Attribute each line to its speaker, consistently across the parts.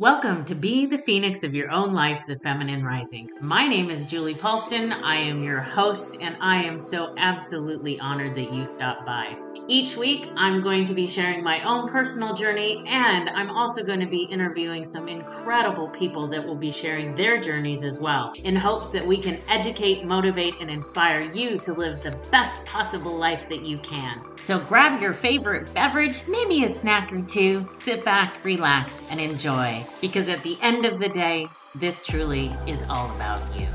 Speaker 1: Welcome to Be the Phoenix of Your Own Life, the Feminine Rising. My name is Julie Paulston. I am your host, and I am so absolutely honored that you stopped by. Each week, I'm going to be sharing my own personal journey, and I'm also going to be interviewing some incredible people that will be sharing their journeys as well, in hopes that we can educate, motivate, and inspire you to live the best possible life that you can. So grab your favorite beverage, maybe a snack or two, sit back, relax, and enjoy because at the end of the day, this truly is all about you.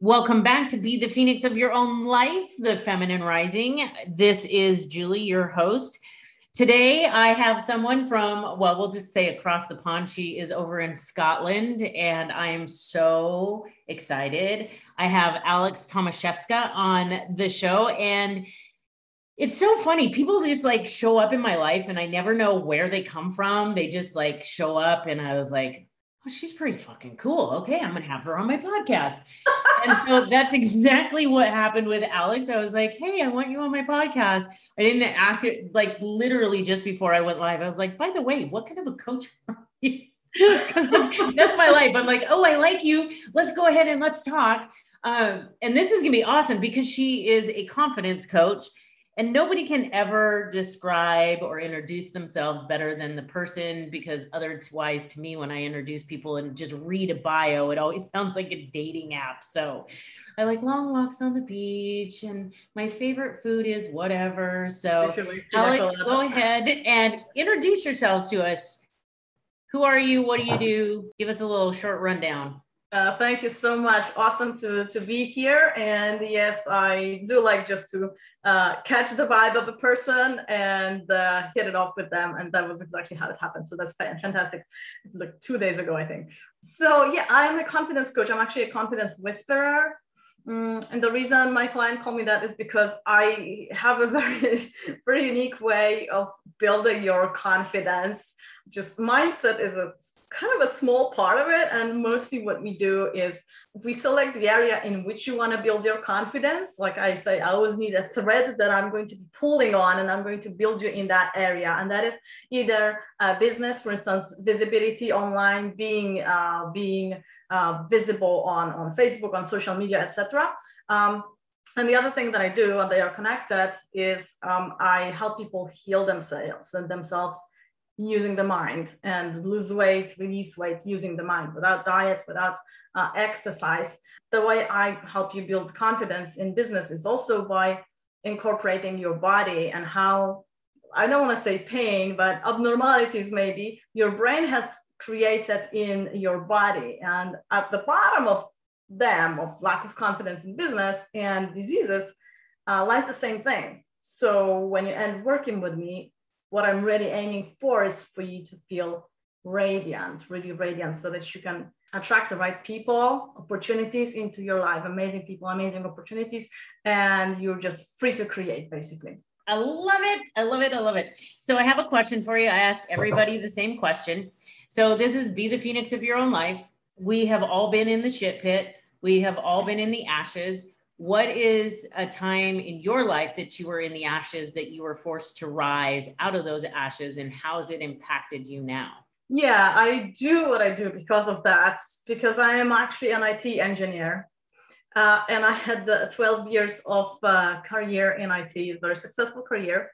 Speaker 1: Welcome back to Be the Phoenix of Your Own Life, the Feminine Rising. This is Julie, your host. Today, I have someone from, well, we'll just say across the pond. She is over in Scotland, and I am so excited. I have Alex Tomaszewska on the show, and it's so funny. People just like show up in my life, and I never know where they come from. They just like show up, and I was like, oh, she's pretty fucking cool. Okay, I'm gonna have her on my podcast. and so that's exactly what happened with Alex. I was like, hey, I want you on my podcast. I didn't ask it like literally just before I went live. I was like, by the way, what kind of a coach are you? Because that's, that's, my life. I'm like, oh, I like you. Let's go ahead and let's talk. Um, and this is gonna be awesome because she is a confidence coach and nobody can ever describe or introduce themselves better than the person because otherwise to me when i introduce people and just read a bio it always sounds like a dating app. So i like long walks on the beach and my favorite food is whatever. So alex go ahead and introduce yourselves to us. Who are you? What do you do? Give us a little short rundown
Speaker 2: uh, thank you so much. Awesome to, to be here. And yes, I do like just to uh, catch the vibe of a person and uh, hit it off with them. And that was exactly how it happened. So that's fantastic. Like two days ago, I think. So yeah, I'm a confidence coach. I'm actually a confidence whisperer. Mm, and the reason my client called me that is because I have a very, very unique way of building your confidence. Just mindset is a kind of a small part of it. And mostly what we do is we select the area in which you want to build your confidence. Like I say, I always need a thread that I'm going to be pulling on and I'm going to build you in that area. And that is either a business, for instance, visibility online, being, uh, being uh, visible on, on Facebook, on social media, etc. Um, and the other thing that I do, and they are connected, is um, I help people heal themselves and themselves using the mind and lose weight, release weight using the mind without diet, without uh, exercise. The way I help you build confidence in business is also by incorporating your body and how I don't want to say pain, but abnormalities maybe your brain has created in your body. And at the bottom of them, of lack of confidence in business and diseases, uh, lies the same thing. So when you end working with me, what I'm really aiming for is for you to feel radiant, really radiant, so that you can attract the right people, opportunities into your life, amazing people, amazing opportunities, and you're just free to create basically.
Speaker 1: I love it. I love it. I love it. So I have a question for you. I ask everybody the same question. So this is be the phoenix of your own life. We have all been in the shit pit. We have all been in the ashes what is a time in your life that you were in the ashes that you were forced to rise out of those ashes and how has it impacted you now?
Speaker 2: Yeah i do what i do because of that because i am actually an it engineer. Uh, and i had the 12 years of uh, career in it very successful career.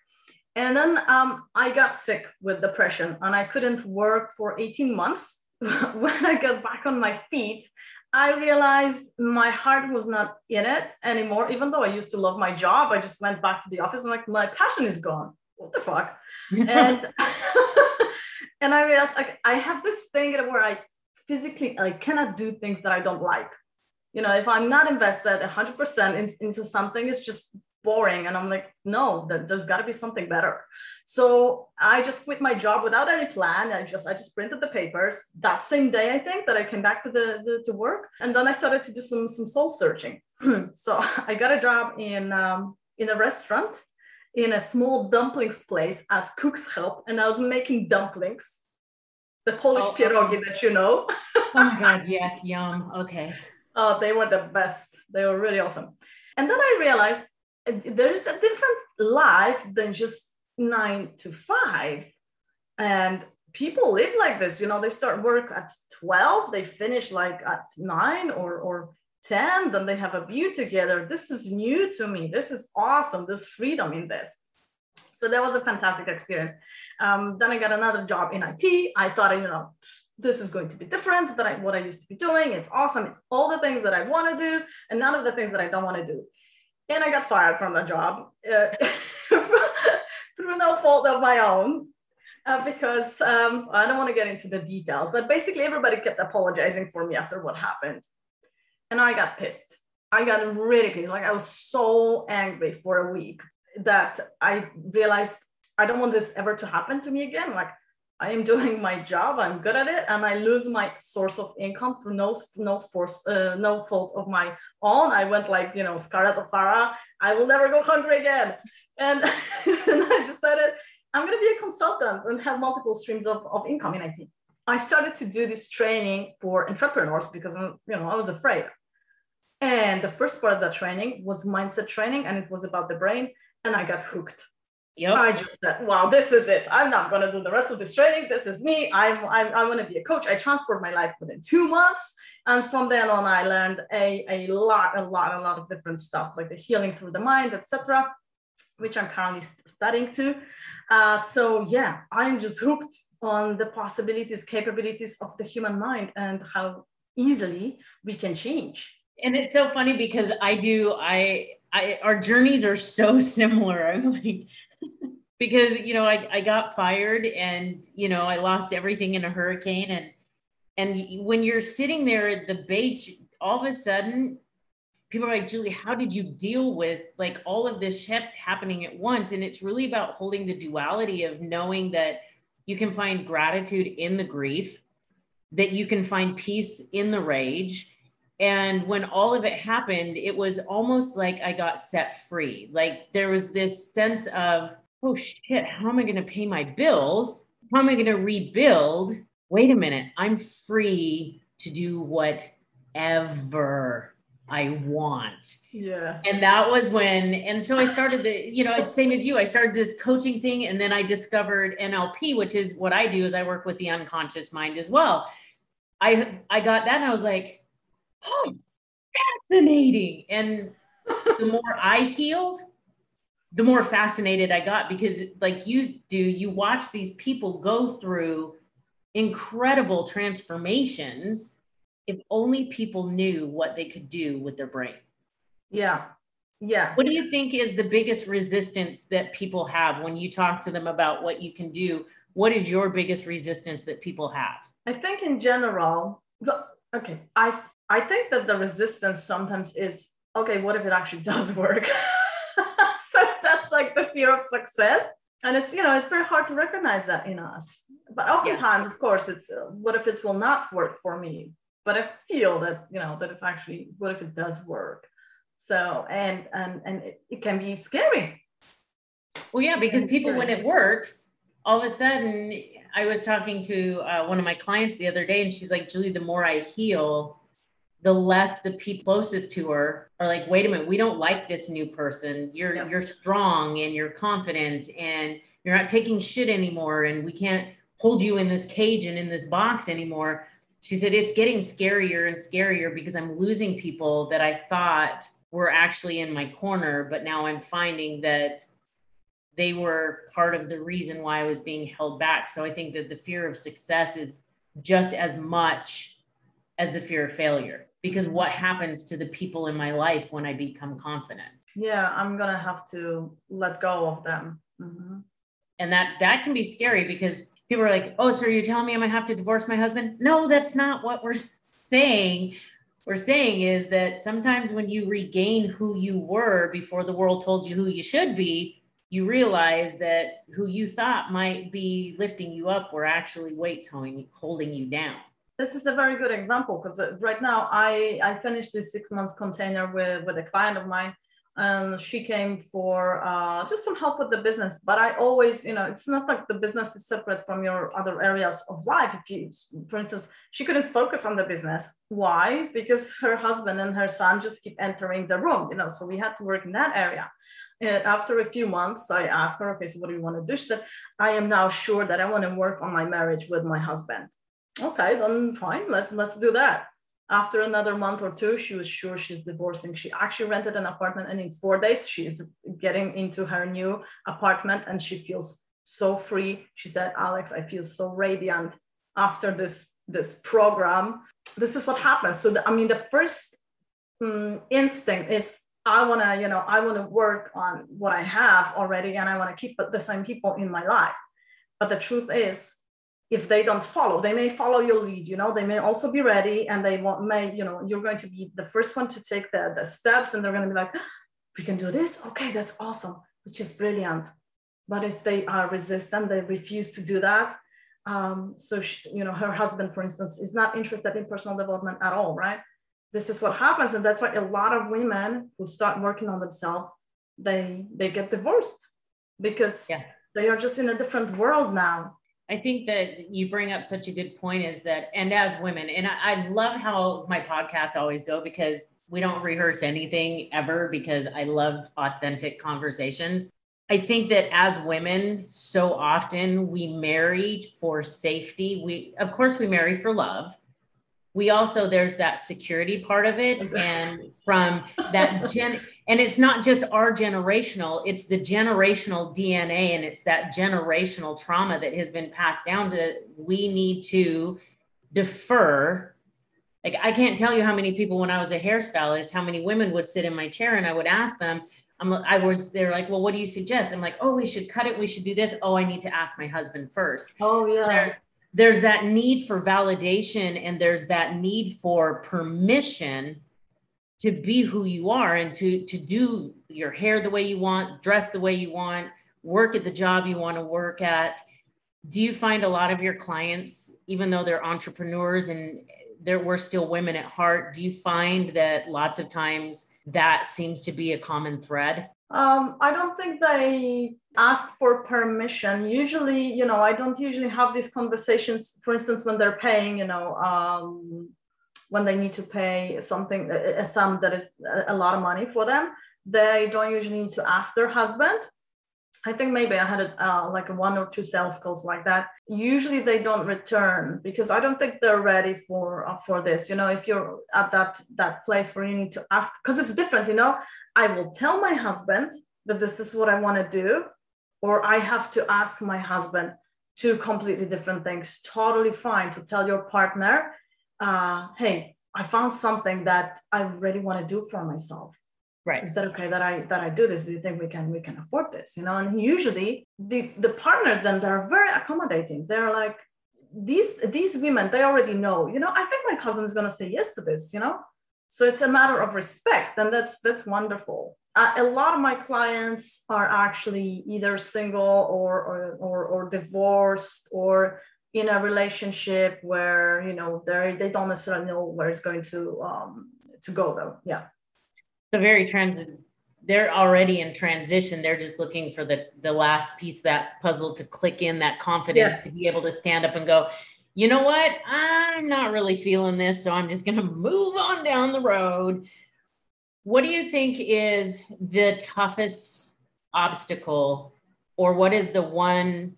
Speaker 2: And then um, i got sick with depression and i couldn't work for 18 months when i got back on my feet I realized my heart was not in it anymore. Even though I used to love my job, I just went back to the office and like my passion is gone. What the fuck? and and I realized like I have this thing where I physically I cannot do things that I don't like. You know, if I'm not invested 100% in, into something, it's just boring. And I'm like, no, there's got to be something better. So I just quit my job without any plan. I just I just printed the papers that same day. I think that I came back to the, the to work, and then I started to do some some soul searching. so I got a job in um, in a restaurant in a small dumplings place as cook's help, and I was making dumplings, the Polish oh, pierogi oh. that you know.
Speaker 1: oh my god, yes, yum. Okay.
Speaker 2: Oh, they were the best. They were really awesome. And then I realized there's a different life than just nine to five. And people live like this, you know, they start work at 12, they finish like at nine or, or 10, then they have a view together. This is new to me. This is awesome. There's freedom in this. So that was a fantastic experience. Um, then I got another job in IT. I thought, you know, this is going to be different than I, what I used to be doing. It's awesome. It's all the things that I want to do and none of the things that I don't want to do. And I got fired from the job uh, through no fault of my own. Uh, because um, I don't want to get into the details, but basically everybody kept apologizing for me after what happened. And I got pissed. I got really pissed. Like I was so angry for a week that I realized I don't want this ever to happen to me again. Like I am doing my job, I'm good at it, and I lose my source of income through no no force, uh, no fault of my own. I went like you know Scarlett O'Hara. I will never go hungry again, and, and I decided I'm going to be a consultant and have multiple streams of, of income in IT. I started to do this training for entrepreneurs because you know I was afraid. And the first part of that training was mindset training, and it was about the brain, and I got hooked Yep. I just said, wow, this is it. I'm not going to do the rest of this training. This is me. I'm, I'm, I'm to be a coach. I transformed my life within two months. And from then on, I learned a, a lot, a lot, a lot of different stuff, like the healing through the mind, etc., which I'm currently studying too. Uh, so yeah, I'm just hooked on the possibilities, capabilities of the human mind and how easily we can change.
Speaker 1: And it's so funny because I do, I, I, our journeys are so similar. I'm like, because you know I, I got fired and you know I lost everything in a hurricane and and when you're sitting there at the base all of a sudden people are like Julie how did you deal with like all of this shit happening at once? And it's really about holding the duality of knowing that you can find gratitude in the grief that you can find peace in the rage. And when all of it happened it was almost like I got set free. Like there was this sense of oh shit, how am I going to pay my bills? How am I going to rebuild? Wait a minute, I'm free to do whatever I want.
Speaker 2: Yeah.
Speaker 1: And that was when, and so I started the, you know, it's same as you. I started this coaching thing and then I discovered NLP, which is what I do is I work with the unconscious mind as well. I I got that and I was like, oh, fascinating. And the more I healed, the more fascinated I got because, like you do, you watch these people go through incredible transformations if only people knew what they could do with their brain.
Speaker 2: Yeah. Yeah.
Speaker 1: What do you think is the biggest resistance that people have when you talk to them about what you can do? What is your biggest resistance that people have?
Speaker 2: I think in general, the, okay, I I think that the resistance sometimes is okay, what if it actually does work? Like the fear of success. And it's you know it's very hard to recognize that in us. But oftentimes yeah. of course it's uh, what if it will not work for me? But i feel that you know that it's actually what if it does work? So and and and it, it can be scary.
Speaker 1: Well yeah because people when it works all of a sudden i was talking to uh, one of my clients the other day and she's like julie the more i heal the less the people closest to her are like, wait a minute, we don't like this new person. You're you're strong and you're confident and you're not taking shit anymore and we can't hold you in this cage and in this box anymore. She said it's getting scarier and scarier because I'm losing people that I thought were actually in my corner, but now I'm finding that they were part of the reason why I was being held back. So I think that the fear of success is just as much as the fear of failure because what happens to the people in my life when I become confident?
Speaker 2: Yeah, I'm gonna have to let go of them.
Speaker 1: Mm-hmm. And that that can be scary because people are like, "Oh, so you're telling me I'm gonna have to divorce my husband?" No, that's not what we're saying. We're saying is that sometimes when you regain who you were before the world told you who you should be, you realize that who you thought might be lifting you up were actually weights holding you down
Speaker 2: this is a very good example because uh, right now I, I finished this six month container with, with a client of mine and she came for uh, just some help with the business. But I always, you know, it's not like the business is separate from your other areas of life. If you, for instance, she couldn't focus on the business. Why? Because her husband and her son just keep entering the room, you know. So we had to work in that area. And after a few months, I asked her, okay, so what do you want to do? She said, I am now sure that I want to work on my marriage with my husband. Okay, then fine, let's let's do that after another month or two, she was sure she's divorcing. She actually rented an apartment, and in four days, she's getting into her new apartment and she feels so free. She said, Alex, I feel so radiant after this, this program. This is what happens. So, the, I mean, the first um, instinct is I want to, you know, I want to work on what I have already and I want to keep the same people in my life. But the truth is, if they don't follow they may follow your lead you know they may also be ready and they want may you know you're going to be the first one to take the, the steps and they're going to be like we can do this? Okay that's awesome which is brilliant. But if they are resistant they refuse to do that um, so she, you know her husband for instance is not interested in personal development at all right? This is what happens and that's why a lot of women who start working on themselves they they get divorced because yeah. they are just in a different world now
Speaker 1: I think that you bring up such a good point is that, and as women, and I, I love how my podcasts always go because we don't rehearse anything ever because I love authentic conversations. I think that as women, so often we marry for safety. We, of course, we marry for love. We also, there's that security part of it. And from that gen, and it's not just our generational it's the generational dna and it's that generational trauma that has been passed down to we need to defer like i can't tell you how many people when i was a hairstylist how many women would sit in my chair and i would ask them I'm, I would, they're like, well, what do you suggest? I'm like, oh, we should cut it. We should do this. Oh, I need to ask my husband first.
Speaker 2: Oh, yeah. So
Speaker 1: there's, that need for validation and there's that need for permission to be who you are and to to do your hair the way you want dress the way you want work at the job you want to work at. Do you find a lot of your clients even though they're entrepreneurs and there we're still women at heart do you find that lots of times that seems to be a common thread?
Speaker 2: Um, I don't think they ask for permission. Usually, you know, I don't usually have these conversations, for instance, when they're paying, you know, um, when they need to pay something, a sum that is a lot of money for them, they don't usually need to ask their husband. I think maybe I had a, uh, like a one or two sales calls like that. Usually they don't return because I don't think they're ready for uh, for this. You know, if you're at that that place where you need to ask, because it's different. You know, I will tell my husband that this is what I want to do, or I have to ask my husband two completely different things. Totally fine to tell your partner uh, hey, I found something that I really want to do for myself.
Speaker 1: Right.
Speaker 2: Is that okay that I that I do this? Do you think we can we can afford this? You know, and usually the the partners then they're very accommodating. They're like these these women they already know. You know, I think my husband is gonna say yes to this. You know, so it's a matter of respect, and that's that's wonderful. Uh, a lot of my clients are actually either single or or or, or divorced or in a relationship where you know they they don't necessarily know where it's going to um to go though. Yeah.
Speaker 1: The very transit they're already in transition. They're just looking for the the last piece of that puzzle to click in that confidence to be able to stand up and go you know what? I'm not really feeling this so i'm just going to move on down the road. What do you think is the toughest obstacle or what is the one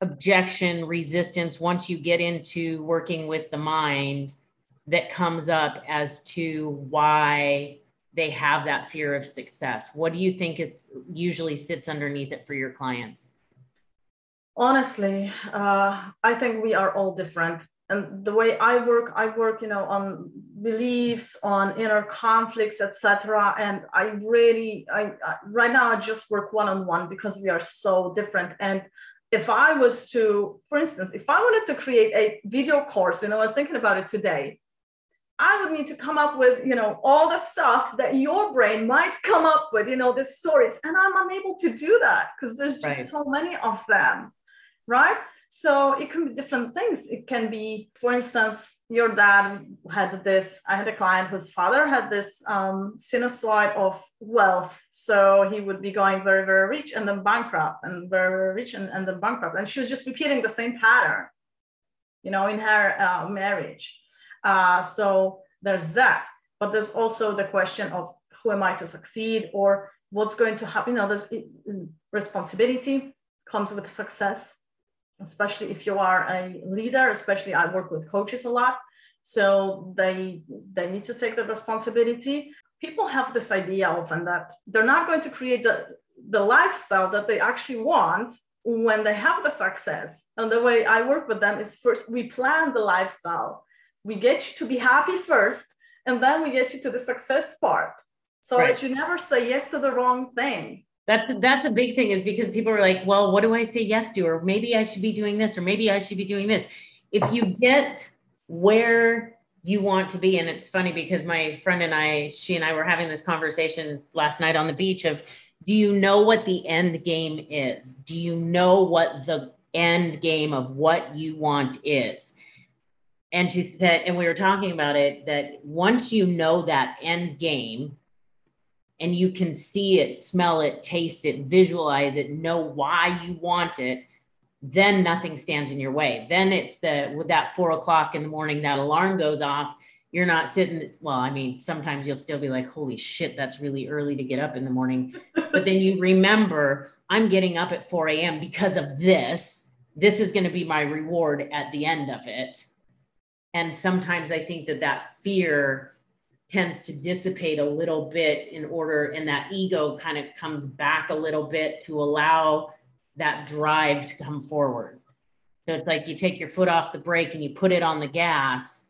Speaker 1: objection resistance once you get into working with the mind that comes up as to why they have that fear of success? What do you think it usually sits underneath it for your clients
Speaker 2: honestly uh, i think we are all different and the way i work i work you know on beliefs on inner conflicts etc and i really I, I right now i just work one-on-one because we are so different and if I was to, for instance, if I wanted to create a video course, you know, I was thinking about it today, I would need to come up with, you know, all the stuff that your brain might come up with, you know, the stories. And I'm unable to do that because there's just right. so many of them, right? So it can be different things. It can be, for instance, your dad had this. I had a client whose father had this um, sinusoid of wealth. So he would be going very, very rich and then bankrupt and very, very rich and, and then bankrupt. And she was just repeating the same pattern, you know, in her uh, marriage. Uh, so there's that. But there's also the question of who am I to succeed or what's going to happen. You know, there's responsibility comes with success especially if you are a leader, especially I work with coaches a lot. So they they need to take the responsibility. People have this idea often that they're not going to create the, the lifestyle that they actually want when they have the success. And the way I work with them is first we plan the lifestyle. We get you to be happy first, and then we get you to the success part. So right. that you never say yes to the wrong thing
Speaker 1: that's that's a big thing is because people are like, well, what do I say yes to? Or maybe I should be doing this, or maybe I should be doing this. If you get where you want to be, and it's funny because my friend and I, she and I were having this conversation last night on the beach of do you know what the end game is? Do you know what the end game of what you want is? And she said, and we were talking about it that once you know that end game, and you can see it, smell it, taste it, visualize it, know why you want it, then nothing stands in your way. Then it's the with that four o'clock in the morning, that alarm goes off. You're not sitting. Well, I mean, sometimes you'll still be like, holy shit, that's really early to get up in the morning. but then you remember, I'm getting up at 4 a.m. because of this. This is going to be my reward at the end of it. And sometimes I think that that fear tends to dissipate a little bit in order and that ego kind of comes back a little bit to allow that drive to come forward so it's like you take your foot off the brake and you put it on the gas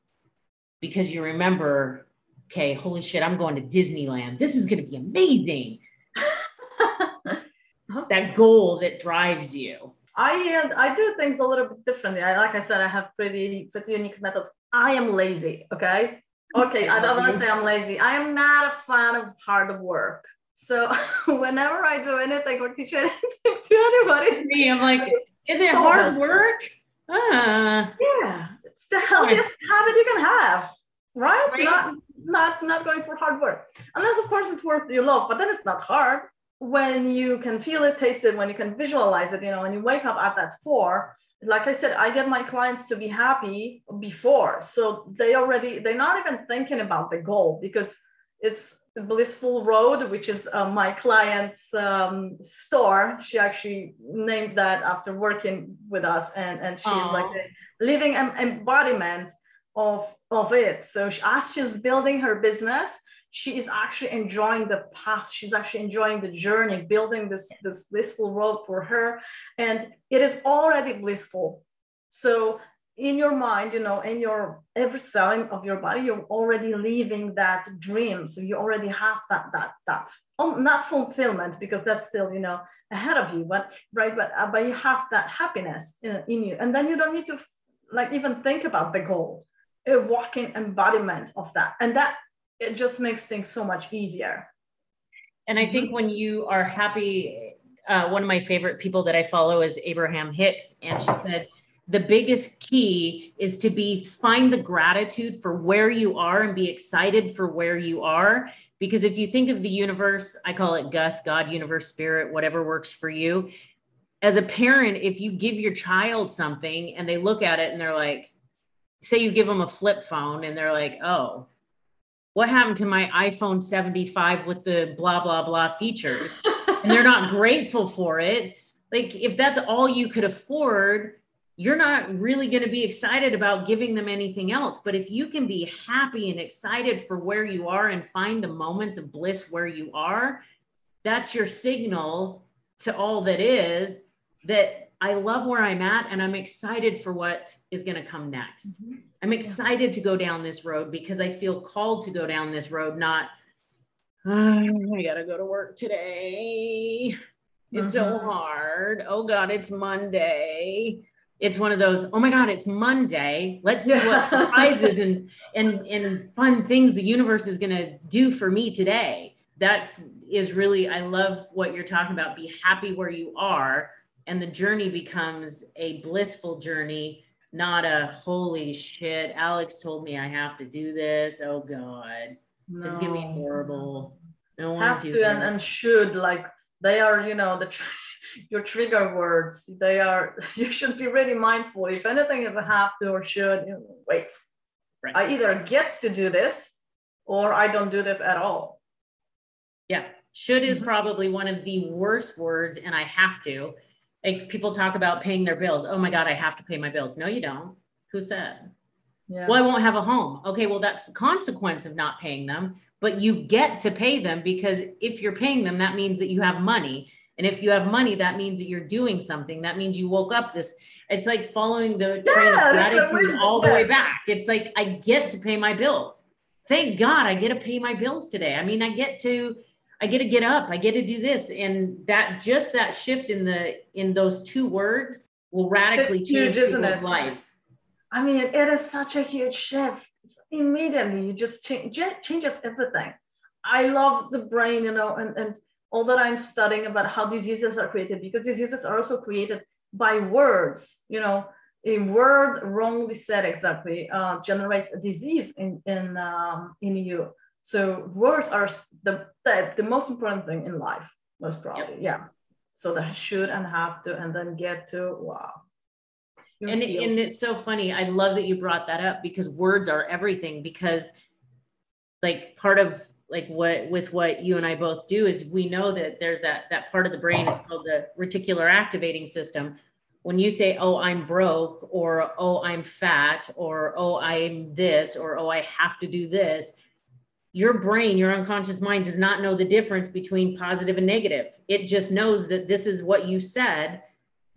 Speaker 1: because you remember okay holy shit i'm going to disneyland this is going to be amazing that goal that drives you
Speaker 2: I uh, I do things a little bit differently. I, like I said, I have pretty pretty unique methods. I am lazy. Okay, Okay, I don't want to say I'm lazy. I am not a fan of hard work. So whenever I do anything or teach anything to anybody,
Speaker 1: me, I'm like, is it so hard work?
Speaker 2: Ah. Yeah, it's the healthiest habit you can have, right? right? Not not not going for hard work, unless of course it's work you love, but then it's not hard when you can feel it, taste it, when you can visualize it, you know, when you wake up at that four, like I said, I get my clients to be happy before. So they already, they're not even thinking about the goal because it's Blissful Road, which is uh, my client's um, store. She actually named that after working with us. And, and she's Aww. like a living embodiment of, of it. So she, as she's building her business, she is actually enjoying the path. She's actually enjoying the journey building this this blissful world for her. And it is already blissful. So in your mind you know in your every cell of your body you're already living that dream. So you already have that that that. Um, not fulfillment because that's still you know ahead of you but right but uh, but you have that happiness in, in you. And then you don't need to like even think about the goal a walking embodiment of that. And that it just makes things so much easier.
Speaker 1: And I think mm-hmm. when you are happy, uh, one of my favorite people that I follow is Abraham Hicks, and she said the biggest key is to be find the gratitude for where you are and be excited for where you are. Because if you think of the universe, I call it Gus, God, universe, spirit, whatever works for you. As a parent, if you give your child something and they look at it and they're like, say you give them a flip phone and they're like, oh, what happened to my iPhone 75 with the blah, blah, blah features? and they're not grateful for it. Like, if that's all you could afford, you're not really going to be excited about giving them anything else. But if you can be happy and excited for where you are and find the moments of bliss where you are, that's your signal to all that is that I love where I'm at and I'm excited for what is going to come next. Mm-hmm. I'm excited yeah. to go down this road because I feel called to go down this road, not, oh, I got to go to work today. It's so mm-hmm. hard. Oh God, it's Monday. It's one of those, oh my God, it's Monday. Let's see what surprises and, and, and fun things the universe is going to do for me today. That's is really, I love what you're talking about. Be happy where you are and the journey becomes a blissful journey not a holy shit alex told me i have to do this. Oh god. No. it's gonna be horrible.
Speaker 2: No have to and, and should like they are you know the tr- your trigger words. They are you should be really mindful. If anything is a have to or should you know, wait. Right. i either get to do this or i don't do this at all.
Speaker 1: Yeah. Should is mm-hmm. probably one of the worst words and i have to like people talk about paying their bills. Oh my God, I have to pay my bills. No, you don't. Who said? Yeah. Well, I won't have a home. Okay, well, that's the consequence of not paying them, but you get to pay them because if you're paying them, that means that you have money. And if you have money, that means that you're doing something. That means you woke up this. It's like following the train yeah, of gratitude all the way back. It's like I get to pay my bills. Thank God I get to pay my bills today. I mean, I get to I get to get up, I get to do this. And that just that shift in the in those two words will radically it's change huge, people's lives.
Speaker 2: I mean, it is such a huge shift. It's immediately you just change changes everything. I love the brain, you know, and, and all that I'm studying about how diseases are created because diseases are also created by words, you know, a word wrongly said exactly uh, generates a disease in in um, in you so words are the, the, the most important thing in life, most probably. Yep. Yeah. So the should and have to, and then get to, wow.
Speaker 1: and, and it's so funny. I love that you brought that up because words are everything because like part of like what with what you and I both do is we know that there's that that part of the brain is called the reticular activating system. When you say, "Oh, I'm broke," or "Oh, I'm fat," or "Oh, I'm this," or "Oh, I have to do this," your brain, your unconscious mind does not know the difference between positive and negative. It just knows that this is what you said.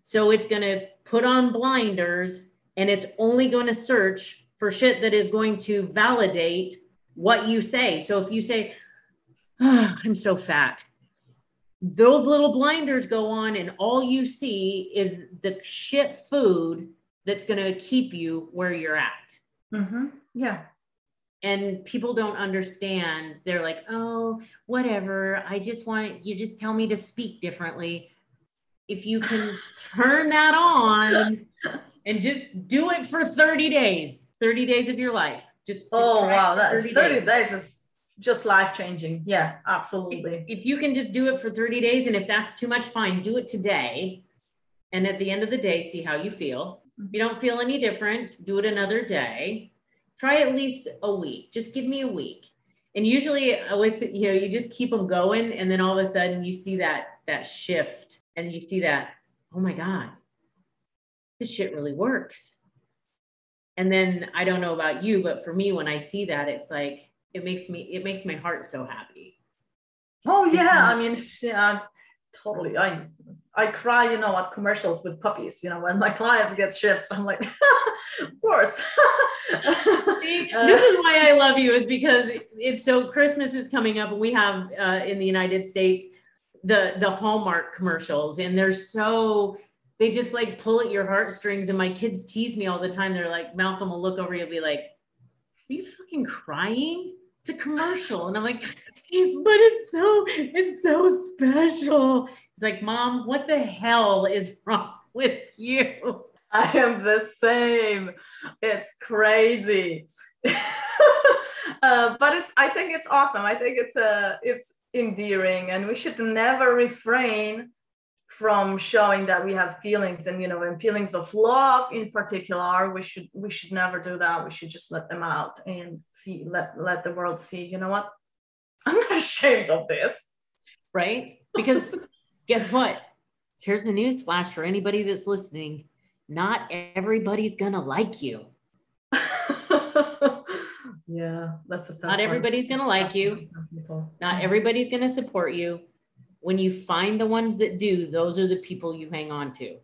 Speaker 1: So it's going to put on blinders and it's only going to search for shit that is going to validate what you say. So if you say, oh, I'm so fat, those little blinders go on and all you see is the shit food that's going to keep you where you're at.
Speaker 2: Mm-hmm. Yeah
Speaker 1: and people don't understand. They're like oh whatever. I just want you just tell me to speak differently. If you can turn that on and just do it for 30 days 30 days of your life. Just, just
Speaker 2: oh wow that's 30, 30 days. days is just life changing yeah absolutely.
Speaker 1: If, if you can just do it for 30 days and if that's too much fine do it today. And at the end of the day see how you feel. If you don't feel any different. Do it another day try at least a week. Just give me a week. And usually with, you know, you just keep them going. And then all of a sudden you see that, that shift and you see that, oh my God, this shit really works. And then I don't know about you, but for me, when I see that, it's like, it makes me, it makes my heart so happy.
Speaker 2: Oh yeah. I mean, yeah, totally. I I cry, you know, at commercials with puppies. You know, when my clients get ships, I'm like, of course.
Speaker 1: See, this is why I love you, is because it's so Christmas is coming up, and we have uh, in the United States the the Hallmark commercials, and they're so they just like pull at your heartstrings. And my kids tease me all the time. They're like, Malcolm will look over you and be like, "Are you fucking crying?" It's a commercial, and I'm like, "But it's so it's so special." It's like, Mom, what the hell is wrong with you?
Speaker 2: I am the same. It's crazy. uh, but it's I think it's awesome. I think it's a uh, it's endearing and we should never refrain from showing that we have feelings and you know and feelings of love in particular we should we should never do that we should just let them out and see let let the world see you know what i'm not ashamed of this
Speaker 1: right because guess what? Here's the news flash for anybody that's listening. Not everybody's gonna like you.
Speaker 2: yeah, that's a
Speaker 1: not everybody's gonna like you. Not everybody's gonna support you. When you find the ones that do, those are the people you hang on to.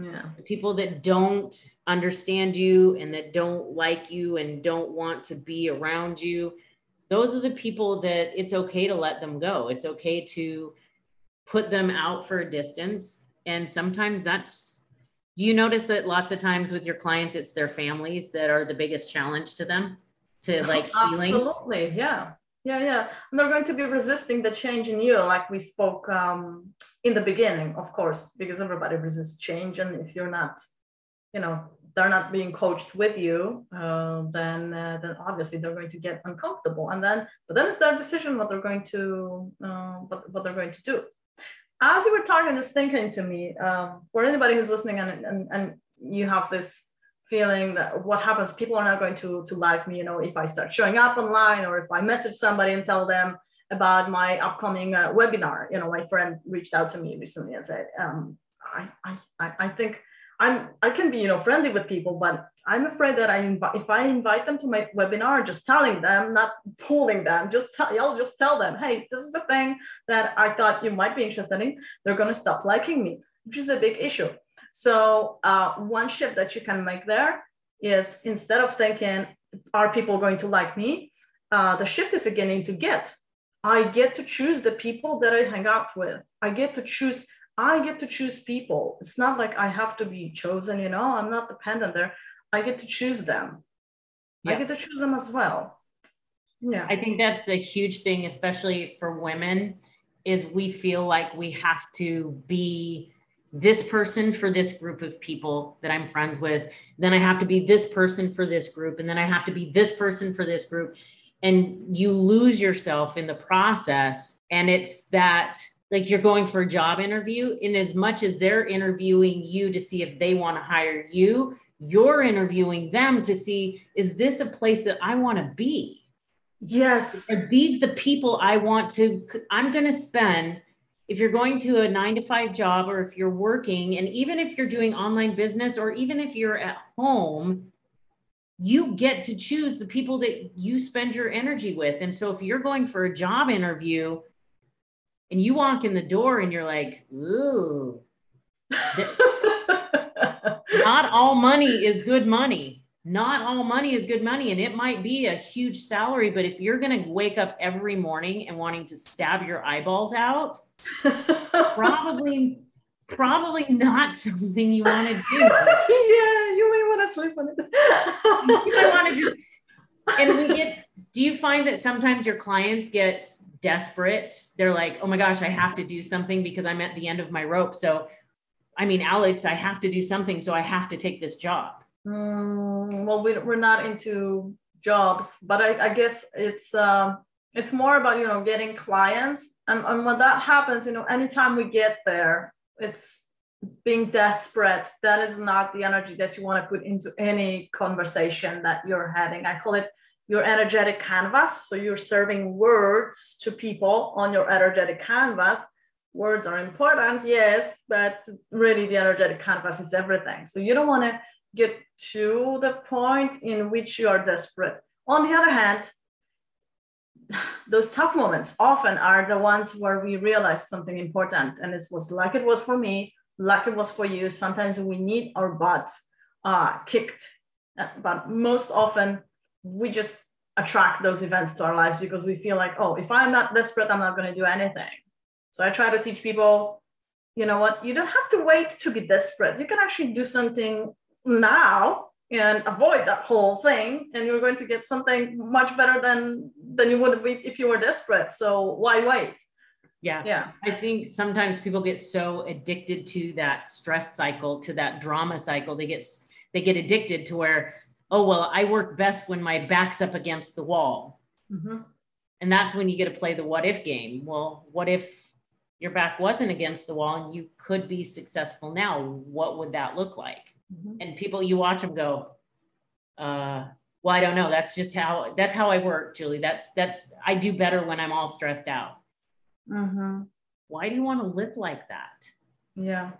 Speaker 2: Yeah.
Speaker 1: The people that don't understand you and that don't like you and don't want to be around you, those are the people that it's okay to let them go. It's okay to put them out for a distance. And sometimes that's, do you notice that lots of times with your clients, it's their families that are the biggest challenge to them to like healing?
Speaker 2: Absolutely. Yeah. Yeah. Yeah. And they're going to be resisting the change in you, like we spoke um, in the beginning, of course, because everybody resists change. And if you're not, you know, they're not being coached with you, uh, then uh, then obviously they're going to get uncomfortable. And then, but then it's their decision what they're going to uh, what, what they're going to do. As you were talking, this thinking to me, um, for anybody who's listening and, and and you have this feeling that what happens, people are not going to to like me, you know, if I start showing up online or if I message somebody and tell them about my upcoming uh, webinar. You know, my friend reached out to me recently and said, um, I, I, I think I'm, I can be, you know, friendly with people, but I'm afraid that I invite, if I invite them to my webinar, just telling them, not pulling them, just tell, I'll just tell them, hey, this is the thing that I thought you might be interested in. They're to stop liking me, which is a big issue. So uh, one shift that you can make there is instead of thinking, are people going to like me? Uh, the shift is again into get. I get to choose the people that I hang out with. I get to choose, I get to choose people. It's not like I have to be chosen, you know, I'm not dependent there. I get to choose them. Yeah. I get to choose them as well.
Speaker 1: Yeah. I think that's a huge thing, especially for women, is we feel like we have to be this person for this group of people that I'm friends with. Then I have to be this person for this group. And then I have to be this person for this group and you lose yourself in the process and it's that like you're going for a job interview in as much as they're interviewing you to see if they want to hire you you're interviewing them to see is this a place that i want to be
Speaker 2: yes
Speaker 1: are these the people i want to i'm going to spend if you're going to a nine to five job or if you're working and even if you're doing online business or even if you're at home you get to choose the people that you spend your energy with. And so if you're going for a job interview and you walk in the door and you're like, ooh, not all money is good money. Not all money is good money. And it might be a huge salary, but if you're going to wake up every morning and wanting to stab your eyeballs out, probably, probably not something you want to do.
Speaker 2: yeah you may want to sleep on it. I want
Speaker 1: to just, and we get, do you find that sometimes your clients get desperate? They're like, oh my gosh, I have to do something because I'm at the end of my rope. So, I mean, Alex, I have to do something. So I have to take this job.
Speaker 2: Mm, well, we, we're not into jobs, but I, I guess it's, um, it's more about, you know, getting clients. And, and when that happens, you know, anytime we get there, it's being desperate that is not the energy that you want to put into any conversation that you're having i call it your energetic canvas. So you're serving words to people on your energetic canvas. Words are important yes but really the energetic canvas is everything. So you don't want to get to the point in which you are desperate. On the other hand those tough moments often are the ones where we realize something important and it was like it was for me like it was for you, sometimes we need our butts uh, kicked, uh, but most often we just attract those events to our lives because we feel like, oh, if I'm not desperate, I'm not going to do anything. So I try to teach people, you know what, you don't have to wait to be desperate. You can actually do something now and avoid that whole thing and you're going to get something much better than than you would if you were desperate so why wait
Speaker 1: yeah. Yeah. I think sometimes people get so addicted to that stress cycle, to that drama cycle. They get they get addicted to where, oh well, I work best when my back's up against the wall. Mm-hmm. And that's when you get to play the what if game. Well, what if your back wasn't against the wall and you could be successful now? What would that look like? Mm-hmm. And people you watch them go, uh, well, I don't know. That's just how that's how I work, Julie. That's that's I do better when I'm all stressed out. Mm-hmm. Why do you want to live like that?
Speaker 2: Yeah.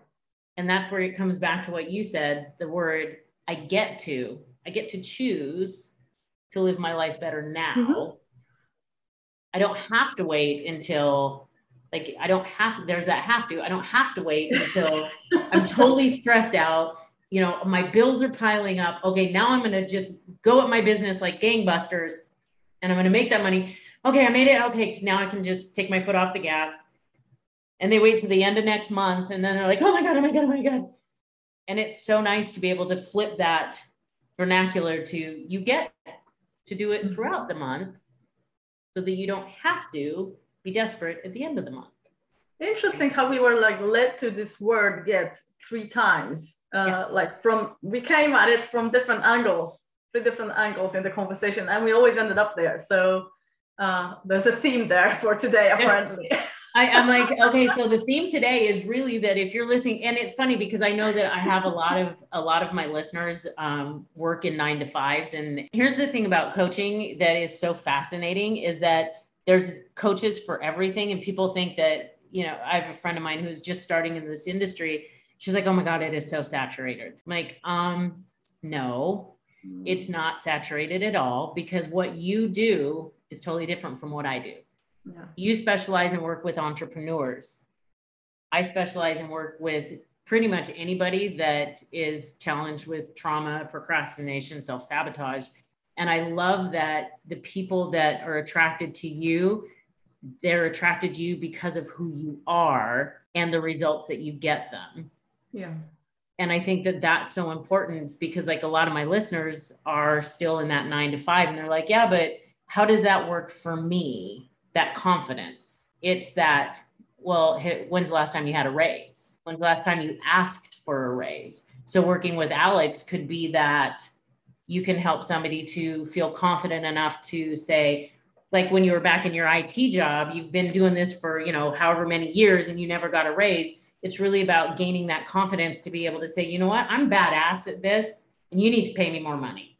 Speaker 1: And that's where it comes back to what you said the word I get to, I get to choose to live my life better now. Mm-hmm. I don't have to wait until, like, I don't have, there's that have to, I don't have to wait until I'm totally stressed out. You know, my bills are piling up. Okay, now I'm going to just go at my business like gangbusters and I'm going to make that money okay, I made it. Okay, now I can just take my foot off the gas. And they wait to the end of next month and then they're like, oh my God, oh my God, oh my God. And it's so nice to be able to flip that vernacular to you get to do it throughout the month so that you don't have to be desperate at the end of the month.
Speaker 2: interesting how we were like led to this word get three times uh, yeah. like from we came at it from different angles three different angles in the conversation and we always ended up there so uh, there's a theme there for today apparently
Speaker 1: I, am like, okay, so the theme today is really that if you're listening, and it's funny because I know that I have a lot of a lot of my listeners um, work in nine to fives, and here's the thing about coaching that is so fascinating is that there's coaches for everything, and people think that you know, I have a friend of mine who's just starting in this industry. She's like, oh my god, it is so saturated. I'm like, um, no, it's not saturated at all because what you do is totally different from what I do. Yeah. You specialize and work with entrepreneurs. I specialize and work with pretty much anybody that is challenged with trauma, procrastination, self sabotage. And I love that the people that are attracted to you, they're attracted to you because of who you are and the results that you get them.
Speaker 2: Yeah.
Speaker 1: And I think that that's so important because, like, a lot of my listeners are still in that nine to five, and they're like, yeah, but how does that work for me? That confidence. It's that, well, when's the last time you had a raise? When's the last time you asked for a raise? So working with Alex could be that you can help somebody to feel confident enough to say, like when you were back in your IT job, you've been doing this for, you know, however many years and you never got a raise. It's really about gaining that confidence to be able to say, you know what, I'm badass at this and you need to pay me more money.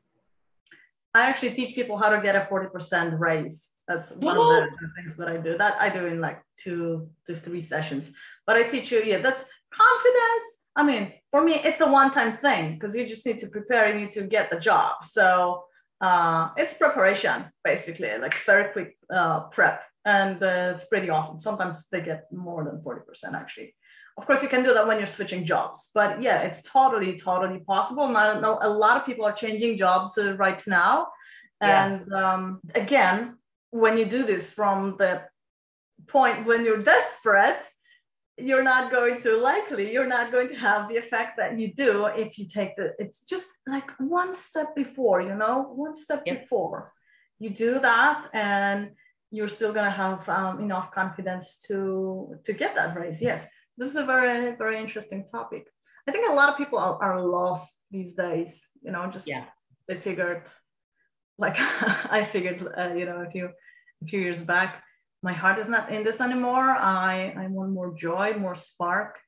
Speaker 2: I actually teach people how to get a 40% raise. That's one Ooh. of the things that I do. That I do in like two to three sessions. But I teach you, yeah, that's confidence. I mean, for me, it's a one-time thing because you just need to prepare, you need to get the job. So uh, it's preparation, basically, like very quick uh, prep. And uh, it's pretty awesome. Sometimes they get more than 40% actually. Of course, you can do that when you're switching jobs, but yeah, it's totally, totally possible. And I know a lot of people are changing jobs uh, right now. Yeah. And um, again, when you do this from the point when you're desperate, you're not going to likely, you're not going to have the effect that you do if you take the, it's just like one step before, you know, one step yep. before you do that and you're still going to have um, enough confidence to to get that raise yes this is a very very interesting topic i think a lot of people are, are lost these days you know just yeah. they figured like i figured uh, you know a few a few years back my heart is not in this anymore. I i want more joy more spark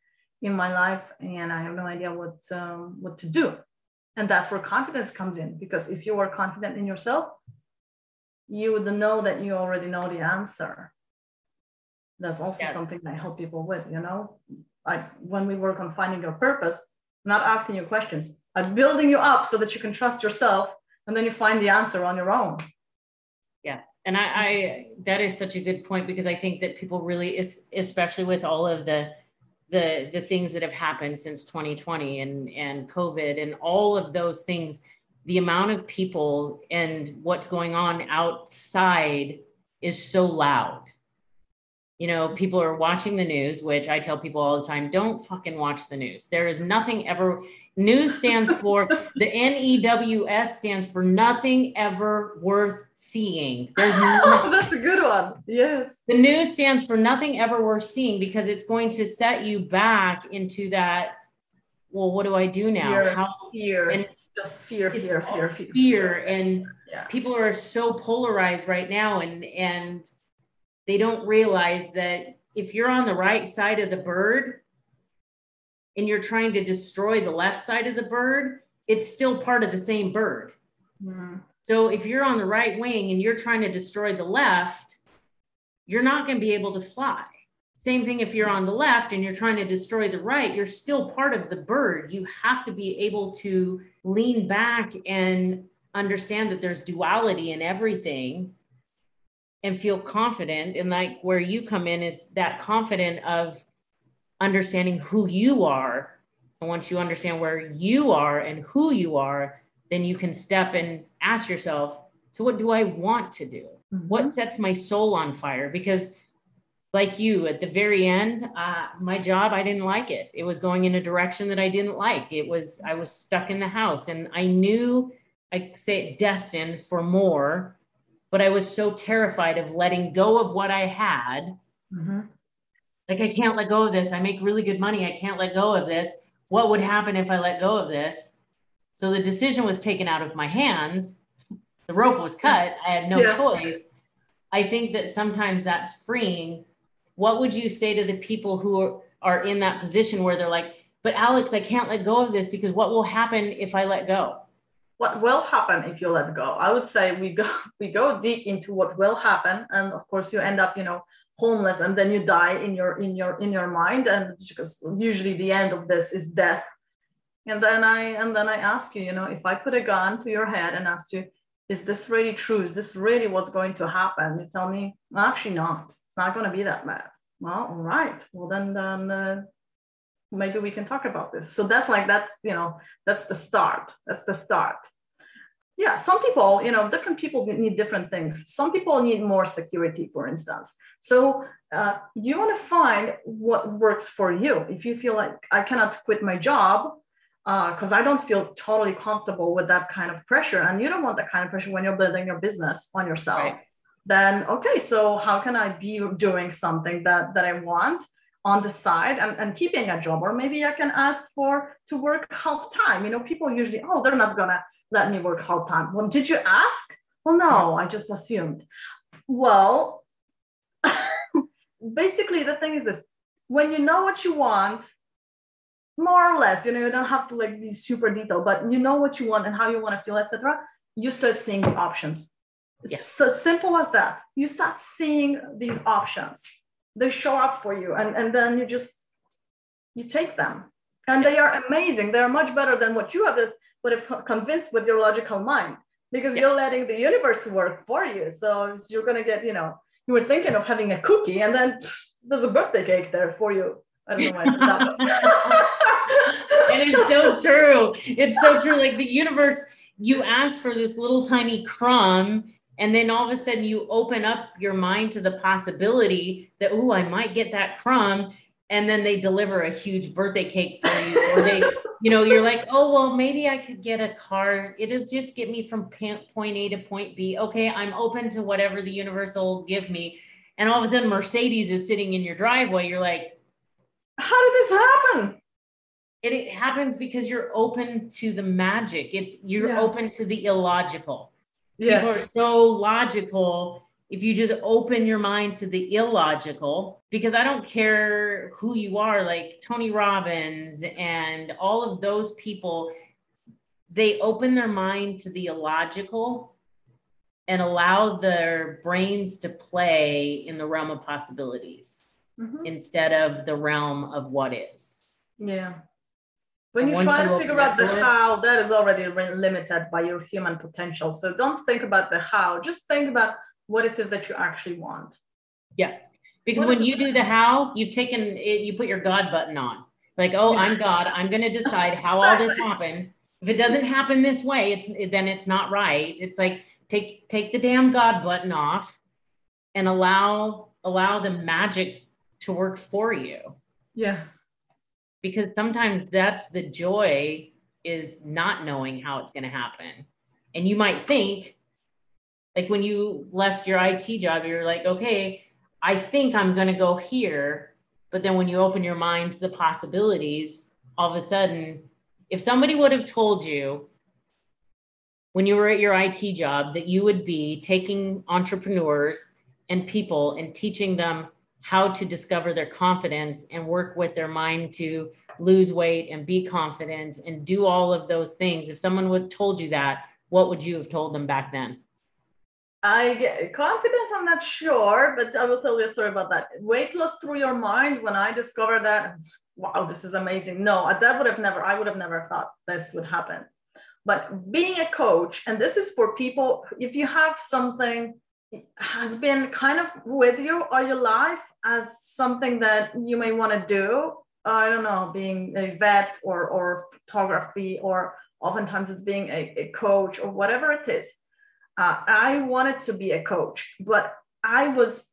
Speaker 2: in my life and i have no idea what um, what to do. And that's where confidence comes in because if you are confident in yourself you would know that you already know the answer. That's also yeah. something I help people with, you know, like when we work on finding your purpose, not asking you questions, but building you up so that you can trust yourself and then you find the answer on your own.
Speaker 1: Yeah. And I, I that is such a good point because I think that people really is especially with all of the the the things that have happened since 2020 and and COVID and all of those things, the amount of people and what's going on outside is so loud you know, people are watching the news, which I tell people all the time don't fucking watch the news. There is nothing ever, news stands for, the NEWS stands for nothing ever worth seeing. There's
Speaker 2: oh, that's a good one. Yes.
Speaker 1: The news stands for nothing ever worth seeing because it's going to set you back into that. Well, what do I do now?
Speaker 2: Fear, How fear. And it's just fear, fear, fear,
Speaker 1: fear, fear. And yeah. people are so polarized right now. And and they don't realize that if you're on the right side of the bird and you're trying to destroy the left side of the bird, it's still part of the same bird. Mm-hmm. So if you're on the right wing and you're trying to destroy the left, you're not going to be able to fly. Same thing if you're on the left and you're trying to destroy the right, you're still part of the bird. You have to be able to lean back and understand that there's duality in everything and feel confident and like where you come in is that confident of understanding who you are. And once you understand where you are and who you are then you can step and ask yourself so what do i want to do? Mm-hmm. what sets my soul on fire? Because like you at the very end uh, my job i didn't like it. It was going in a direction that i didn't like. It was i was stuck in the house and i knew i say destined for more but I was so terrified of letting go of what I had mm-hmm. like I can't let go of this. I make really good money. I can't let go of this. What would happen if I let go of this? So the decision was taken out of my hands. The rope was cut. I had no yeah. choice. I think that sometimes that's freeing. What would you say to the people who are, are in that position where they're like, but Alex, I can't let go of this because what will happen if I let go?
Speaker 2: What will happen if you let go? I would say we go we go deep into what will happen, and of course you end up, you know, homeless, and then you die in your in your in your mind, and because usually the end of this is death. And then I and then I ask you, you know, if I put a gun to your head and ask you, is this really true? Is this really what's going to happen? You tell me, well, actually not. It's not going to be that bad. Well, all right. Well, then then uh, maybe we can talk about this. So that's like that's you know that's the start. That's the start. Yeah some people you know different people need different things. Some people need more security for instance. So uh, you want to find what works for you? If you feel like i cannot quit my job because uh, i don't feel totally comfortable with that kind of pressure and you don't want that kind of pressure when you're building your business on yourself right. then okay so how can i be doing something that that i want on the side and, and keeping a job or maybe i can ask for to work half time. You know people usually oh they're not gonna let me work half time. Well did you ask? Well no i just assumed. Well basically the thing is this. When you know what you want more or less you know you don't have to like be super detailed but you know what you want and how you want to feel etc you start seeing the options. It's yes. so simple as that. You start seeing these options they show up for you and, and then you just you take them and they are amazing they're much better than what you have would have convinced with your logical mind because yeah. you're letting the universe work for you so you're going to get you know you were thinking of having a cookie and then pff, there's a birthday cake there for you I don't know why I said
Speaker 1: that. and it's so true. It's so true. Like the universe, you ask for this little tiny crumb and then all of a sudden you open up your mind to the possibility that oh i might get that crumb and then they deliver a huge birthday cake for you. Or they you know you're like oh well maybe i could get a car. It'll just get me from point a to point b. Okay i'm open to whatever the universe will give me. And all of a sudden mercedes is sitting in your driveway. You're like
Speaker 2: how did this happen?
Speaker 1: It, it happens because you're open to the magic. It's you're yeah. open to the illogical Yes. People are so logical. If you just open your mind to the illogical, because I don't care who you are, like Tony Robbins and all of those people, they open their mind to the illogical and allow their brains to play in the realm of possibilities mm-hmm. instead of the realm of what is.
Speaker 2: Yeah when you try to figure out the how, that is already limited by your human potential. So don't think about the how, just think about what it is that you actually want.
Speaker 1: Yeah. Because what when you do the how, you've taken it, you put your God button on. Like, oh, I'm God. I'm going to decide how all this happens. If it doesn't happen this way, it's then it's not right. It's like take take the damn God button off and allow allow the magic to work for you.
Speaker 2: Yeah
Speaker 1: because sometimes that's the joy is not knowing how it's going to happen. And you might think, like when you left your IT job, you're like, okay, I think I'm going to go here. But then when you open your mind to the possibilities, all of a sudden, if somebody would have told you when you were at your IT job that you would be taking entrepreneurs and people and teaching them how to discover their confidence and work with their mind to lose weight and be confident and do all of those things. If someone would told you that what would you have told them back then?
Speaker 2: I get confidence i'm not sure but i will tell you a story about that. Weight loss through your mind when i discovered that wow this is amazing. No that would have never i would have never thought this would happen. But being a coach and this is for people if you have something has been kind of with you all your life as something that you may want to do. I don't know being a vet or or photography or oftentimes it's being a, a coach or whatever it is. Uh, i wanted to be a coach but i was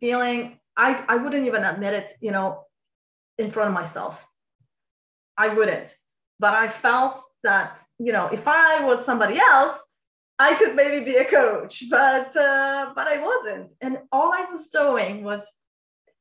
Speaker 2: feeling i i wouldn't even admit it you know in front of myself. I wouldn't. But i felt that you know if i was somebody else I could maybe be a coach, but uh, but I wasn't. And all I was doing was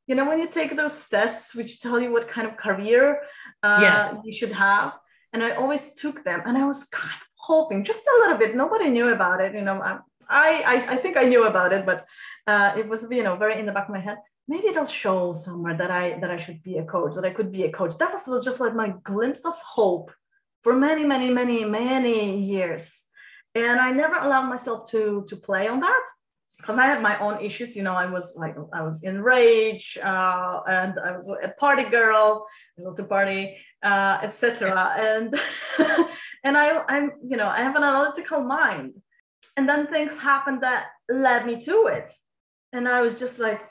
Speaker 2: you know when you take those tests which tell you what kind of career uh, yeah. you should have and i always took them and i was kind of hoping just a little bit nobody knew about it you know i i, I think i knew about it but uh, it was you know very in the back of my head maybe it'll show somewhere that i that i should be a coach that i could be a coach that was just like my glimpse of hope for many many many many years and i never allowed myself to to play on that because I had my own issues, you know, I was like, I was enraged uh, and I was a party girl, I love to party, uh, etc. And and I, I'm, you know, I have an analytical mind, and then things happened that led me to it, and I was just like,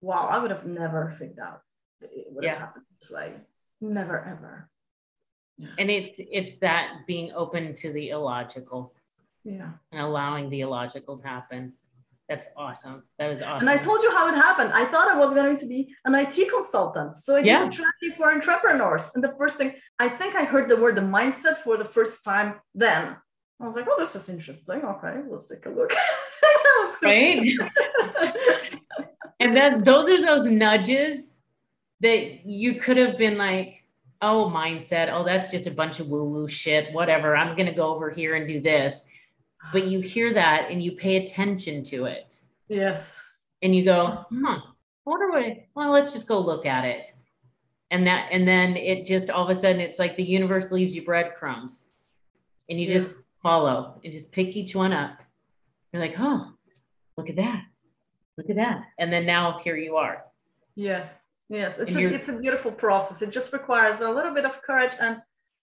Speaker 2: wow, I would have never figured out it would yeah. have happened this way, never ever.
Speaker 1: And it's it's that being open to the illogical.
Speaker 2: Yeah.
Speaker 1: And allowing the illogical to happen. That's awesome. That is awesome
Speaker 2: and i told you how it happened. I thought i was going to be an it consultant. So i did yeah. training for entrepreneurs. And the first thing i think i heard the word the mindset for the first time then. I was like oh this is interesting. Okay let's take a look.
Speaker 1: Right? and then those are those nudges that you could have been like oh mindset oh that's just a bunch of woo woo shit whatever i'm going to go over here and do this but you hear that and you pay attention to it.
Speaker 2: Yes.
Speaker 1: And you go, huh, I wonder what, well, let's just go look at it. And that, and then it just all of a sudden, it's like the universe leaves you breadcrumbs and you yeah. just follow and just pick each one up. You're like, oh, look at that. Look at that. And then now here you are.
Speaker 2: Yes. Yes. It's, a, it's a beautiful process. It just requires a little bit of courage and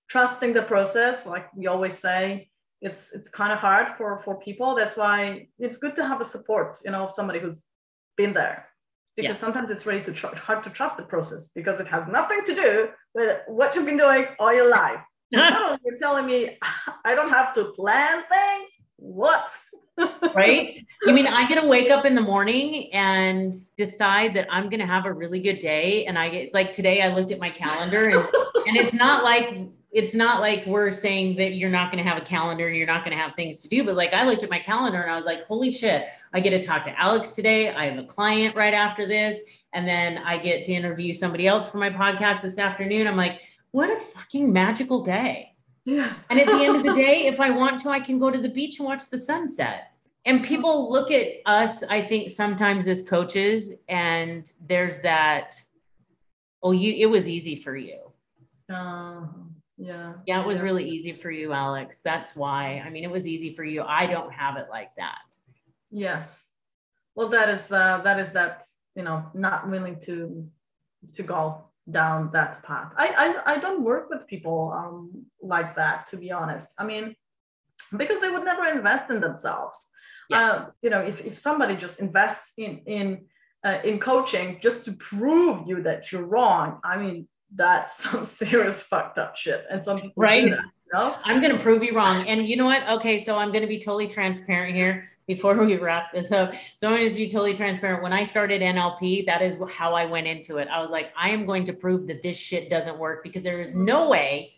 Speaker 2: trusting the process. Like we always say, it's it's kind of hard for for people that's why it's good to have a support you know of somebody who's been there because yeah. sometimes it's really to tr- hard to trust the process because it has nothing to do with what you've been doing all your life you're telling me i don't have to plan things what?
Speaker 1: Right? You mean i get to wake up in the morning and decide that i'm going to have a really good day and i get like today i looked at my calendar and, and it's not like it's not like we're saying that you're not going to have a calendar and you're not going to have things to do but like i looked at my calendar and i was like holy shit i get to talk to alex today i have a client right after this and then i get to interview somebody else for my podcast this afternoon. I'm like what a fucking magical day
Speaker 2: yeah
Speaker 1: and at the end of the day if i want to i can go to the beach and watch the sunset and people look at us i think sometimes as coaches and there's that oh you it was easy for you
Speaker 2: uh, yeah.
Speaker 1: Yeah, it was really easy for you, Alex. That's why. I mean, it was easy for you. I don't have it like that.
Speaker 2: Yes. Well, that is uh, that is that you know not willing to to go down that path. I I, I don't work with people um, like that to be honest. I mean, because they would never invest in themselves. Yeah. Uh, you know, if if somebody just invests in in uh, in coaching just to prove you that you're wrong, I mean, that's some serious fucked up shit. And some people
Speaker 1: right. That, I'm gonna prove you wrong. And you know what? Okay, so I'm gonna be totally transparent here before we wrap this up. So I'm gonna be totally transparent. When I started NLP, that is how I went into it. I was like, I am going to prove that this shit doesn't work because there is no way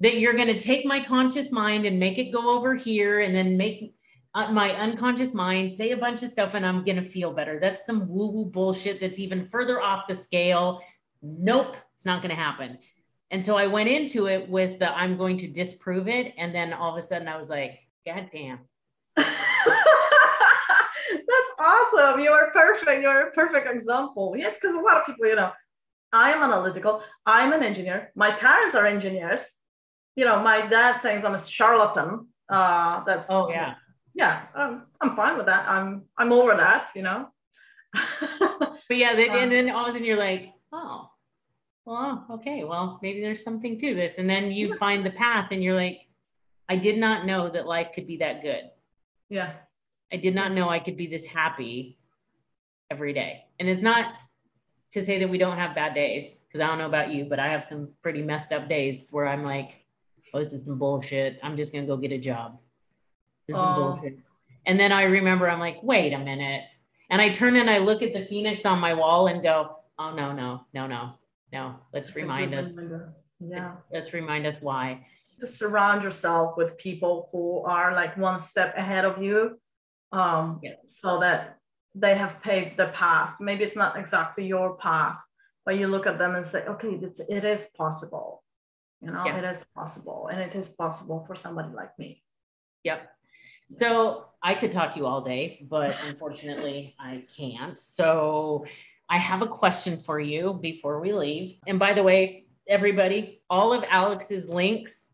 Speaker 1: that you're going to take my conscious mind and make it go over here and then make uh, my unconscious mind say a bunch of stuff and I'm going to feel better. That's some woo woo bullshit that's even further off the scale. Nope. It's not going to happen. And so I went into it with the I'm going to disprove it. And then all of a sudden I was like, God damn.
Speaker 2: That's awesome. You are perfect. You're a perfect example. Yes, because a lot of people, you know, I am analytical. I'm an engineer. My parents are engineers. You know, my dad thinks I'm a charlatan. Uh, that's
Speaker 1: oh yeah,
Speaker 2: yeah. Um, I'm fine with that. I'm I'm over that. You know.
Speaker 1: but yeah, they, and then all of a sudden you're like, oh, well, okay, well, maybe there's something to this. And then you find the path and you're like, I did not know that life could be that good.
Speaker 2: Yeah.
Speaker 1: I did not know I could be this happy every day. And it's not to say that we don't have bad days, because I don't know about you, but I have some pretty messed up days where I'm like, oh, this is some bullshit. I'm just going to go get a job. This is oh. bullshit. And then I remember, I'm like, wait a minute. And I turn and I look at the Phoenix on my wall and go, oh, no, no, no, no no let's That's remind us yeah let's, remind us why
Speaker 2: to surround yourself with people who are like one step ahead of you um so that they have paved the path. Maybe it's not exactly your path, but you look at them and say, okay, it's, it is possible. You know, yeah. it is possible. And it is possible for somebody like me.
Speaker 1: Yep. So I could talk to you all day, but unfortunately I can't. So I have a question for you before we leave. And by the way, everybody, all of Alex's links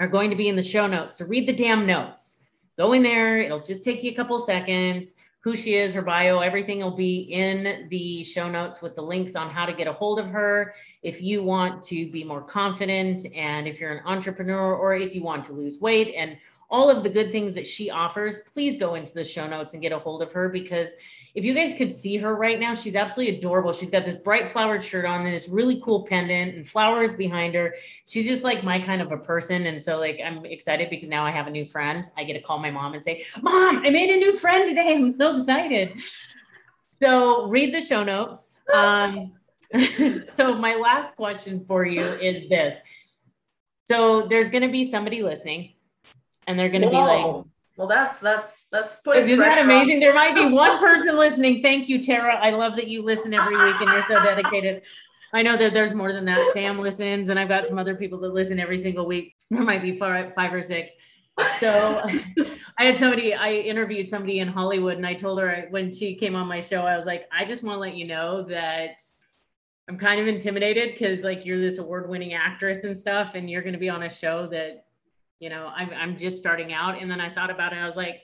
Speaker 1: are going to be in the show notes. So read the damn notes. Go in there. It'll just take you a couple seconds. Who she is, her bio, everything will be in the show notes with the links on how to get a hold of her. If you want to be more confident, and if you're an entrepreneur, or if you want to lose weight and all of the good things that she offers, please go into the show notes and get a hold of her because if you guys could see her right now, she's absolutely adorable. She's got this bright flowered shirt on and this really cool pendant and flowers behind her. She's just like my kind of a person. And so like I'm excited because now I have a new friend. I get to call my mom and say, Mom, I made a new friend today. I'm so excited. So read the show notes. Um, so my last question for you is this. So there's going to be somebody listening and they're going to be like,
Speaker 2: well, that's that's that's putting.
Speaker 1: Isn't that amazing? There might be one person listening. Thank you, Tara. I love that you listen every week and you're so dedicated. I know that there's more than that. Sam listens, and I've got some other people that listen every single week. There might be five, five or six. So I had somebody, I interviewed somebody in Hollywood, and I told her when she came on my show, I was like, I just want to let you know that I'm kind of intimidated because like you're this award-winning actress and stuff, and you're going to be on a show that you know, I'm, I'm just starting out. And then I thought about it. I was like,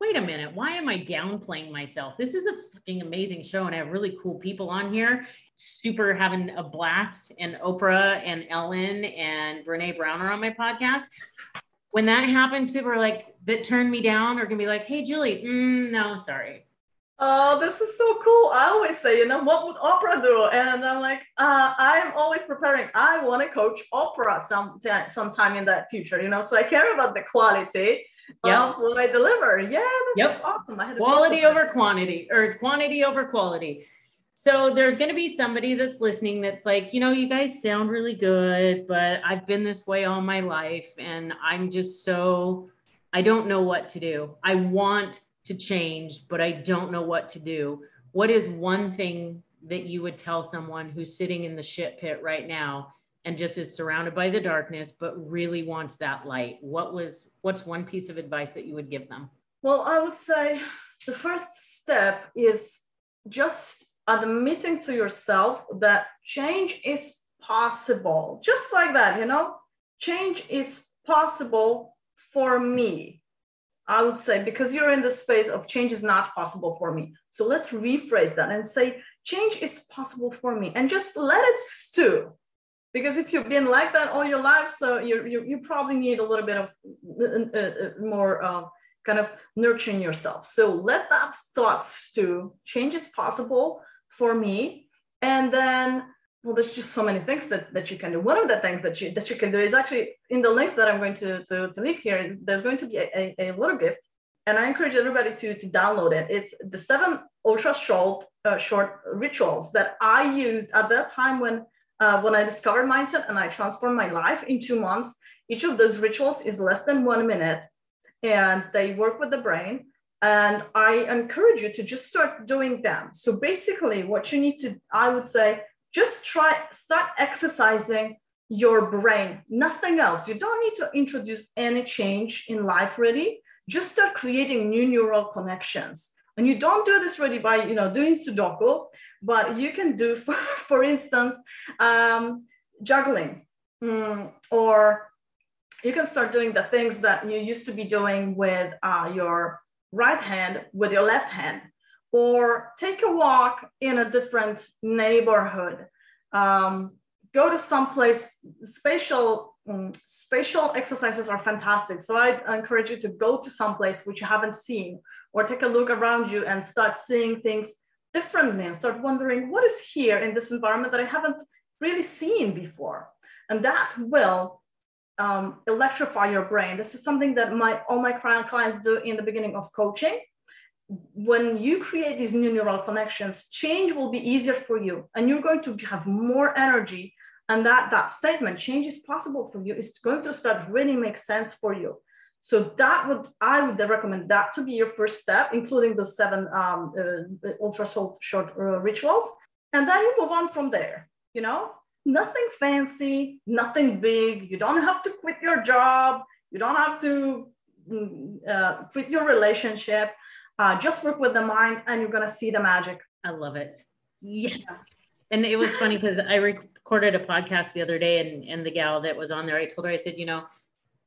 Speaker 1: wait a minute, why am I downplaying myself? This is a fucking amazing show. And I have really cool people on here, super having a blast. And Oprah and Ellen and Brene Brown are on my podcast. When that happens, people are like, that turn me down or gonna be like, hey, Julie, mm, no, sorry.
Speaker 2: Oh, this is so cool. I always say, you know, what would Oprah do? And I'm like, uh, I'm always preparing. I want to coach Oprah some sometime in that future, you know, so I care about the quality yep. of what I deliver. Yeah, this yep. is awesome.
Speaker 1: quality over quantity, or it's quantity over quality. So there's going to be somebody that's listening that's like, you know, you guys sound really good, but I've been this way all my life. And I'm just so, I don't know what to do. I want to change, but I don't know what to do. What is one thing that you would tell someone who's sitting in the shit pit right now and just is surrounded by the darkness, but really wants that light? What was, what's one piece of advice that you would give them?
Speaker 2: Well, I would say the first step is just admitting to yourself that change is possible. Just like that, you know, change is possible for me. I would say, because you're in the space of change is not possible for me. So let's rephrase that and say, change is possible for me and just let it stew. Because if you've been like that all your life, so you, you, you probably need a little bit of uh, uh, more uh, kind of nurturing yourself. So let that thought stew. Change is possible for me. And then well, there's just so many things that, that you can do. One of the things that you that you can do is actually in the links that I'm going to, to, to leave here is there's going to be a, a, a little gift. And I encourage everybody to, to download it. It's the seven ultra short uh, short rituals that I used at that time when uh, when I discovered mindset and I transformed my life in two months. Each of those rituals is less than one minute, and they work with the brain. And I encourage you to just start doing them. So basically, what you need to, I would say, just try start exercising your brain. Nothing else. You don't need to introduce any change in life really. Just start creating new neural connections. And you don't do this really by you know doing sudoku but you can do for, for instance um, juggling mm, or you can start doing the things that you used to be doing with uh, your right hand with your left hand or take a walk in a different neighborhood. Um, go to some place, spatial, um, spatial exercises are fantastic. So I encourage you to go to some place which you haven't seen or take a look around you and start seeing things differently and start wondering what is here in this environment that I haven't really seen before. And that will um, electrify your brain. This is something that my all my clients do in the beginning of coaching when you create these new neural connections, change will be easier for you and you're going to have more energy. And that, that statement, change is possible for you, is going to start really make sense for you. So that would I would recommend that to be your first step, including the seven um, uh, ultra short, short uh, rituals, and then you move on from there. You know, nothing fancy, nothing big. You don't have to quit your job. You don't have to mm, uh, quit your relationship. Uh, just work with the mind, and you're gonna see the magic.
Speaker 1: I love it. Yes. Yeah. And it was funny because I recorded a podcast the other day, and and the gal that was on there, I told her, I said, you know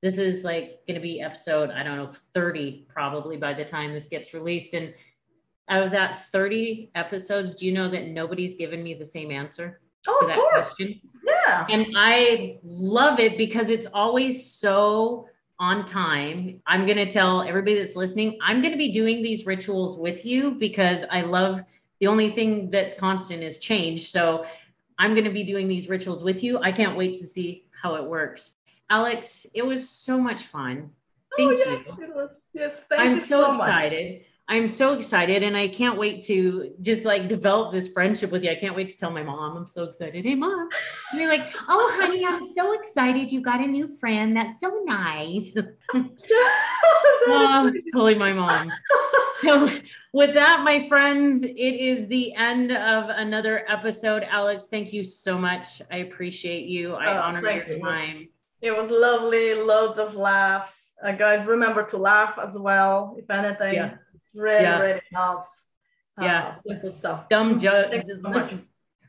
Speaker 1: this is like going to be episode i don't know 30 probably by the time this gets released and out of that 30 episodes do you know that nobody's given me the same answer
Speaker 2: oh, to that course. question yeah
Speaker 1: and i love it because it's always so on time i'm going to tell everybody that's listening i'm going to be doing these rituals with you because i love the only thing that's constant is change so i'm going to be doing these rituals with you i can't wait to see how it works Alex, it was so much fun. Oh, thank oh, yes,
Speaker 2: you. It was. Yes, thank
Speaker 1: I'm
Speaker 2: you
Speaker 1: so,
Speaker 2: so
Speaker 1: excited.
Speaker 2: Much.
Speaker 1: I'm so excited and I can't wait to just like develop this friendship with you. I can't wait to tell my mom. I'm so excited. Hey mom. And you're like, oh honey, I'm so excited. You got a new friend. That's so nice. oh, totally my mom. So with that, my friends, it is the end of another episode. Alex, thank you so much. I appreciate you. I oh, honor your time.
Speaker 2: It was lovely, loads of laughs. Uh, guys, remember to laugh as well, if anything. Yeah. Really, yeah. really helps.
Speaker 1: Uh, yeah. Simple stuff. Dumb jokes. So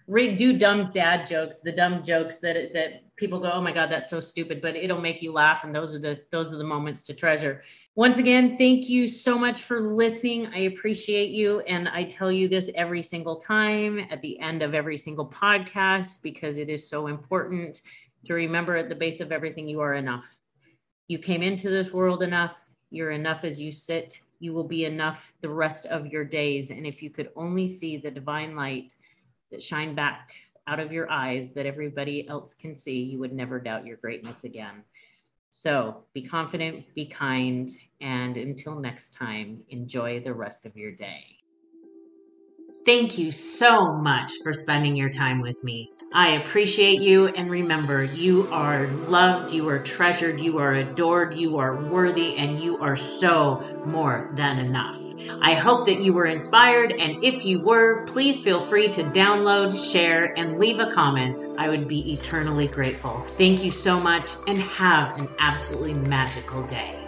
Speaker 1: Read, do dumb dad jokes, the dumb jokes that that people go, oh my God, that's so stupid, but it'll make you laugh. And those are the those are the moments to treasure. Once again, thank you so much for listening. I appreciate you. And I tell you this every single time at the end of every single podcast because it is so important to remember at the base of everything you are enough. You came into this world enough. You're enough as you sit. You will be enough the rest of your days. And if you could only see the divine light that shine back out of your eyes that everybody else can see, you would never doubt your greatness again. So be confident, be kind, and until next time, enjoy the rest of your day. Thank you so much for spending your time with me. I appreciate you. And remember, you are loved, you are treasured, you are adored, you are worthy, and you are so more than enough. I hope that you were inspired. And if you were, please feel free to download, share, and leave a comment. I would be eternally grateful. Thank you so much and have an absolutely magical day.